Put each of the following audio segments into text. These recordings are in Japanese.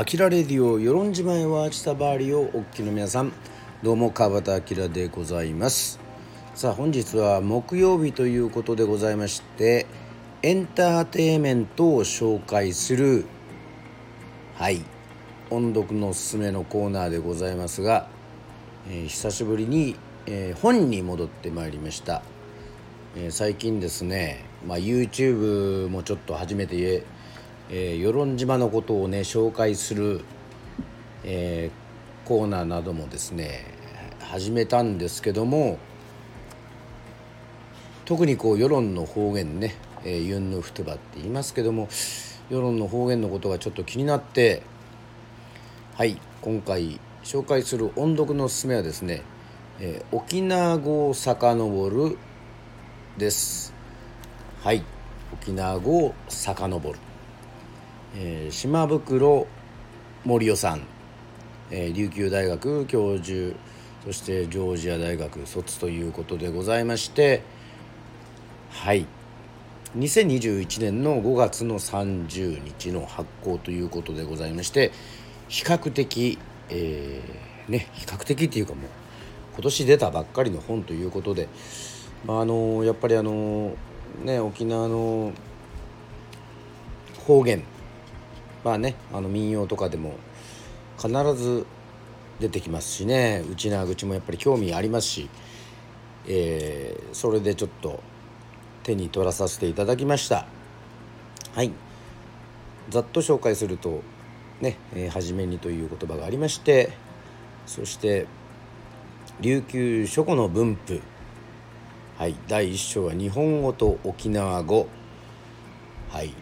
アキラレディオ与論島へはチタバーリをおっきの皆さん。どうも川端明でございます。さあ本日は木曜日ということでございましてエンターテイメントを紹介するはい音読のおすすめのコーナーでございますが、えー、久しぶりに、えー、本に戻ってまいりました、えー、最近ですね、まあ、YouTube もちょっと初めてえー、与論島のことをね紹介する、えー、コーナーなどもですね始めたんですけども特にこう世論の方言ね、えー、ユンヌフトバって言いますけども世論の方言のことがちょっと気になってはい今回紹介する音読のおすすめはですね、えー、沖縄語を遡るです。はい沖縄語を遡る。えー、島袋森夫さん、えー、琉球大学教授そしてジョージア大学卒ということでございましてはい。2021年の5月の30日の発行ということでございまして比較的、えー、ね比較的っていうかもう今年出たばっかりの本ということで、まあ、あのやっぱりあのね沖縄の方言まあねあの民謡とかでも必ず出てきますしね。内縄口もやっぱり興味ありますし、えー、それでちょっと手に取らさせていただきました。はい。ざっと紹介するとね「えー、初めに」という言葉がありまして。そして琉球書庫の分布はい。第1章は日本語と沖縄語。はい。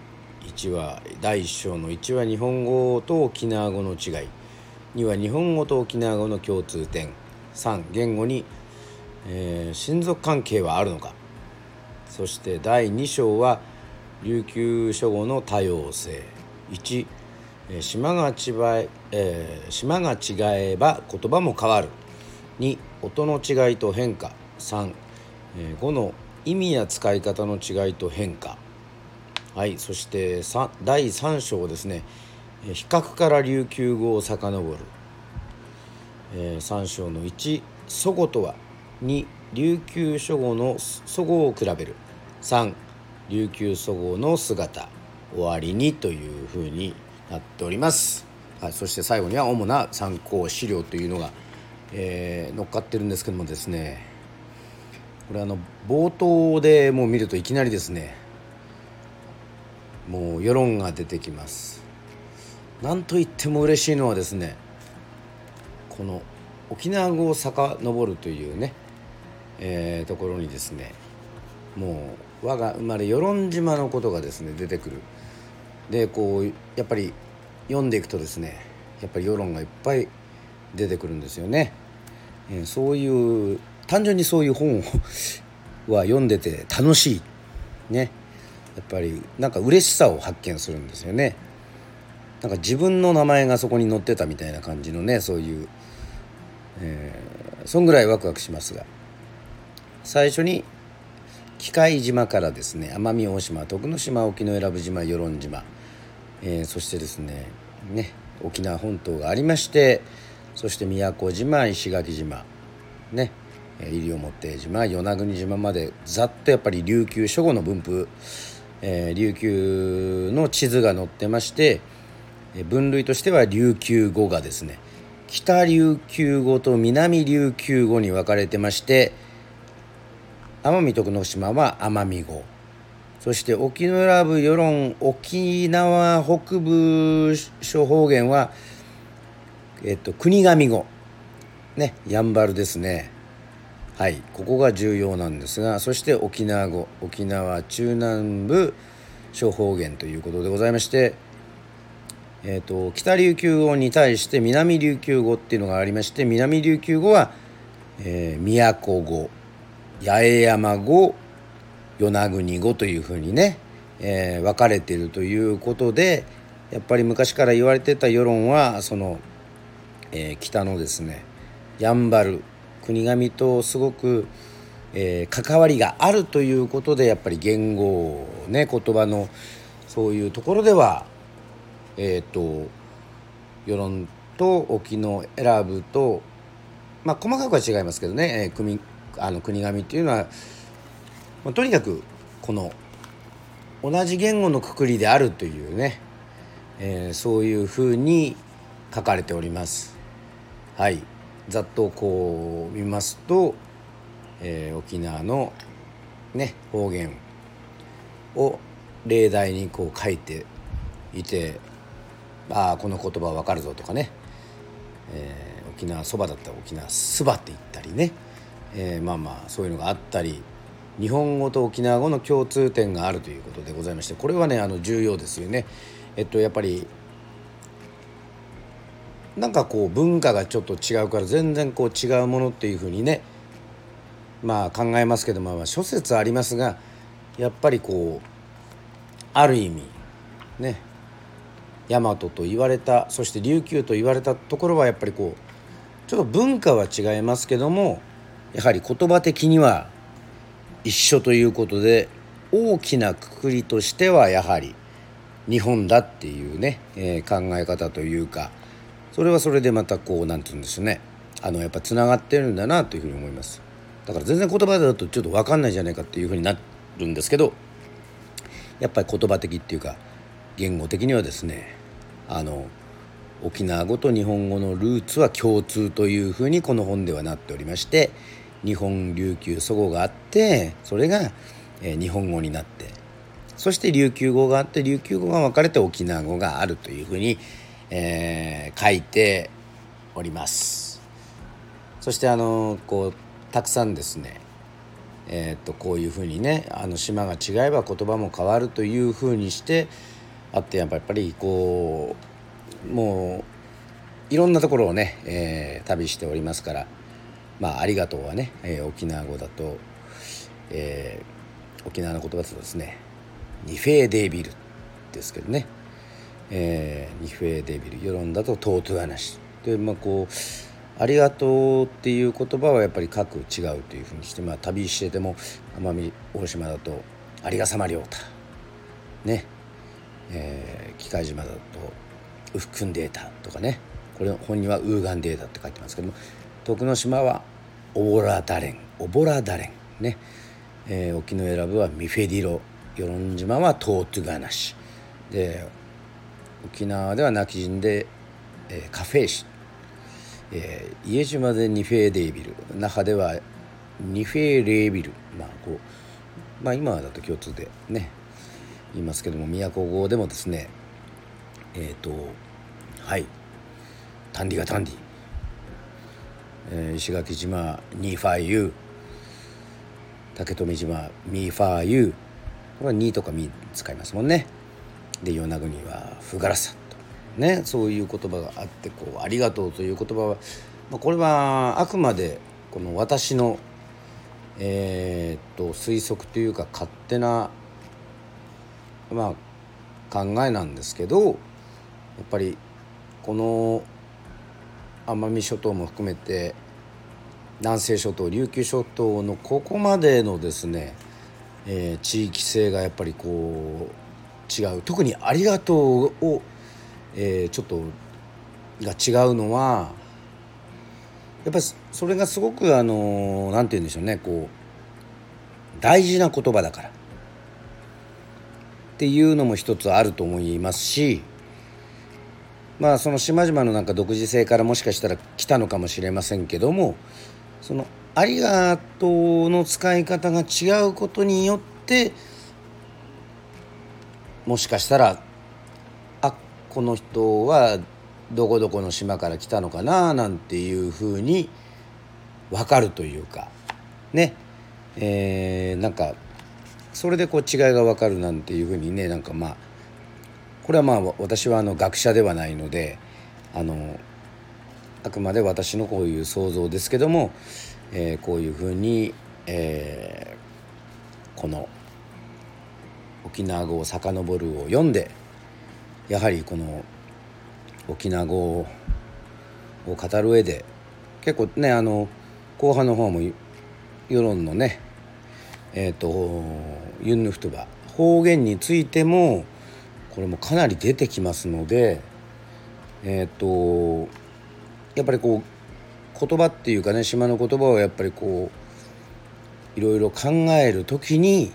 1は第1章の1は日本語と沖縄語の違い。2は日本語と沖縄語の共通点。3言語に、えー、親族関係はあるのか。そして第2章は琉球書語の多様性。1、えー、島が違ええー、島が違えば言葉も変わる。2音の違いと変化。3、えー、語の意味や使い方の違いと変化。はいそして第3章ですね。比較から琉球語を遡る、えー、3章の1祖語とは2琉球書語の祖語を比べる。3琉球祖語の姿。終わりにというふうになっております、はい、そして最後には主な参考資料というのが、えー、乗っかってるんですけどもですね。これあの冒頭でもう見るといきなりですね。もう世論が出てきます。なんといっても嬉しいのはですねこの沖縄語を遡るというね、えー、ところにですねもう我が生まれ与論島のことがですね出てくる。でこうやっぱり読んでいくとですねやっぱり世論がいっぱい出てくるんですよね、えー、そういう単純にそういう本を は読んでて楽しい。ね。やっぱりなんか嬉しさを発見するんですよね。なんか自分の名前がそこに載ってたみたいな感じのねそういう、えー、そんぐらいワクワクしますが。最初に機械島からですね奄美大島徳之島沖永良部島与論島、えー、そしてですねね沖縄本島がありましてそして宮古島石垣島ね西表島与那国島までざっとやっぱり琉球諸語の分布えー、琉球の地図が載ってまして分類としては琉球語がですね北琉球語と南琉球語に分かれてまして奄美徳之島は奄美語。そして沖永良部与論沖縄北部諸方言は、えっと、国神語。ねやんばるですね。はいここが重要なんですがそして沖縄語沖縄中南部諸方言ということでございまして、えーと、北琉球語に対して南琉球語っていうのがありまして南琉球語は、えー、宮古語八重山語与那国語というふうにね、えー、分かれているということでやっぱり昔から言われてた世論はその、えー、北のですねやんばる国神とすごく、えー、関わりがあるということでやっぱり言語ね言葉のそういうところではえっ、ー、と世論と沖の選ぶとまあ細かくは違いますけどね、えー、国あの国神っていうのは、まあ、とにかくこの同じ言語のくくりであるというね、えー、そういうふうに書かれております。はいざっとこう見ますと、えー、沖縄のね方言を例題にこう書いていてああこの言葉わかるぞとかね、えー、沖縄そばだったら沖縄すばって言ったりね、えー、まあまあそういうのがあったり日本語と沖縄語の共通点があるということでございましてこれはねあの重要ですよね。えっとやっぱりなんかこう文化がちょっと違うから全然こう違うものっていうふうにねまあ考えますけどまあ諸説ありますがやっぱりこうある意味ね大和と言われたそして琉球と言われたところはやっぱりこうちょっと文化は違いますけどもやはり言葉的には一緒ということで大きなくくりとしてはやはり日本だっていうね、えー、考え方というかそれはそれでまたこう何て言うんでしょうね。あのやっぱつながってるんだなというふうに思います。だから全然言葉だとちょっと分かんないじゃないかっていうふうになるんですけどやっぱり言葉的っていうか言語的にはですねあの沖縄語と日本語のルーツは共通というふうにこの本ではなっておりまして日本琉球祖語があってそれが、え日本語になってそして琉球語があって琉球語が分かれて沖縄語があるというふうに、えー、書いております。そしてあのこうたくさんですねえー、っとこういうふうにねあの島が違えば言葉も変わるというふうにしてあってやっぱりこうもういろんなところをね、えー、旅しておりますからまあ「ありがとう」はね、えー、沖縄語だと、えー、沖縄の言葉だとですね「ニフェーデービル」ですけどね、えー、ニフェーデビル世論だと「トートゥアナシ」でまあこうありがとうっていう言葉はやっぱり各違うというふうにして、まあ、旅してても奄美大島だと「ありがさまりょうた」ね、えー、機械島だと「ウフクンデータ」とかね。これ本には「ウーガンデータ」って書いてますけども徳之島は「オボラダレン」「オボラダレン」ね、えー、沖永良部は「ミフェディロ」与論島は「トートゥガナシ」で沖縄では泣き人で、えー、カフェイシえー、家島でニフェーデービル。那覇ではニフェーレービル。まあこうまあ今だと共通でね言いますけども宮古語でもですねえっ、ー、とはい。タンディがタンディ、えー、石垣島ニーファーユ。ー竹富島ミーファーユ。ーこれはニーとかミー使いますもんね。で与那国はフガラサね、そういう言葉があってこう「ありがとう」という言葉は、まあ、これはあくまでこの私の、えー、と推測というか勝手な、まあ、考えなんですけどやっぱりこの奄美諸島も含めて南西諸島琉球諸島のここまでのですね、えー、地域性がやっぱりこう違う。特に「ありがとう」をえー、ちょっとが違うのはやっぱりそれがすごくあの何て言うんでしょうねこう大事な言葉だから。っていうのも一つあると思いますしまあその島々のなんか独自性からもしかしたら来たのかもしれませんけどもその「ありがとう」の使い方が違うことによってもしかしたらあこの人はどこどこの島から来たのかななんていうふうに分かるというか。ね。えー、なんかそれでこう違いが分かるなんていうふうにねなんかまあこれはまあ私はあの学者ではないのであのあくまで私のこういう想像ですけども、えー、こういうふうに、えー、この沖縄語を遡るを読んでやはりこの沖縄語を語る上で結構ねあの後半の方も世論のねえっ、ー、とユンヌフトバ方言についてもこれもかなり出てきますのでえっ、とやっぱりこう言葉っていうかね島の言葉をやっぱりこういろいろ考える時に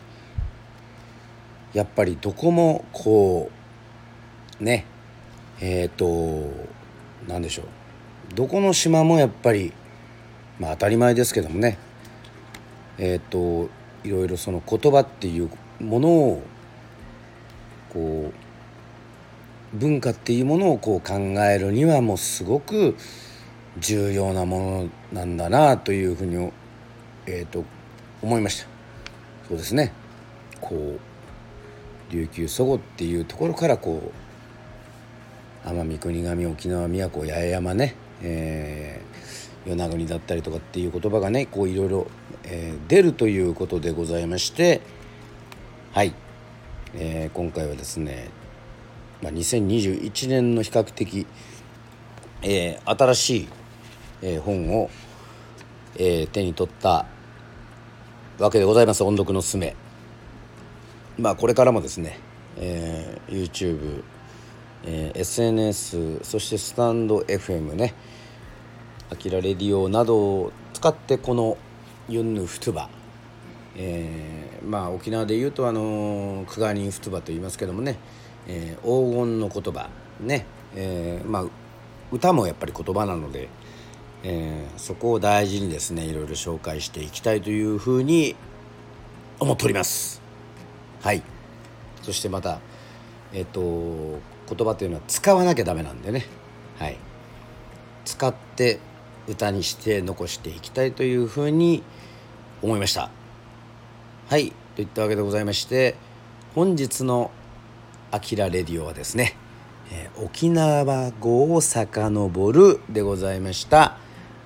やっぱりどこもこうねえっ、と何でしょう。どこの島もやっぱりまあ当たり前ですけどもね。えっ、といろいろその言葉っていうものをこう文化っていうものをこう考えるにはもうすごく重要なものなんだなというふうに、えーと、思いました。そうですね。こう琉球祖母っていうところからこう奄美国神沖縄宮古八重山ね、えー、与那国だったりとかっていう言葉がねこういろいろ、えー、出るということでございましてはい、えー、今回はですね、まあ、2021年の比較的、えー、新しいえー、本を、えー、手に取ったわけでございます。音読のすめ。まあこれからもですね、えー、YouTube、えー、SNS そしてスタンド FM ねアキラレディオなどを使ってこのユンヌフトゥバえー、まあ沖縄でいうとあのクガニンフトゥバと言いますけどもね、えー、黄金の言葉ね、えー、まあ歌もやっぱり言葉なので、えー、そこを大事にですねいろいろ紹介していきたいというふうに思っております。はい。そしてまたえっ、と言葉というのは使わなきゃダメなんでね。はい。使って歌にして残していきたいというふうに思いました。はい。といったわけでございまして本日の「あきらレディオ」はですね、えー、沖縄語を遡るでございました。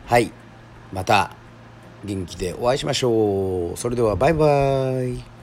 はい。また元気でお会いしましょう。それではバイバイ。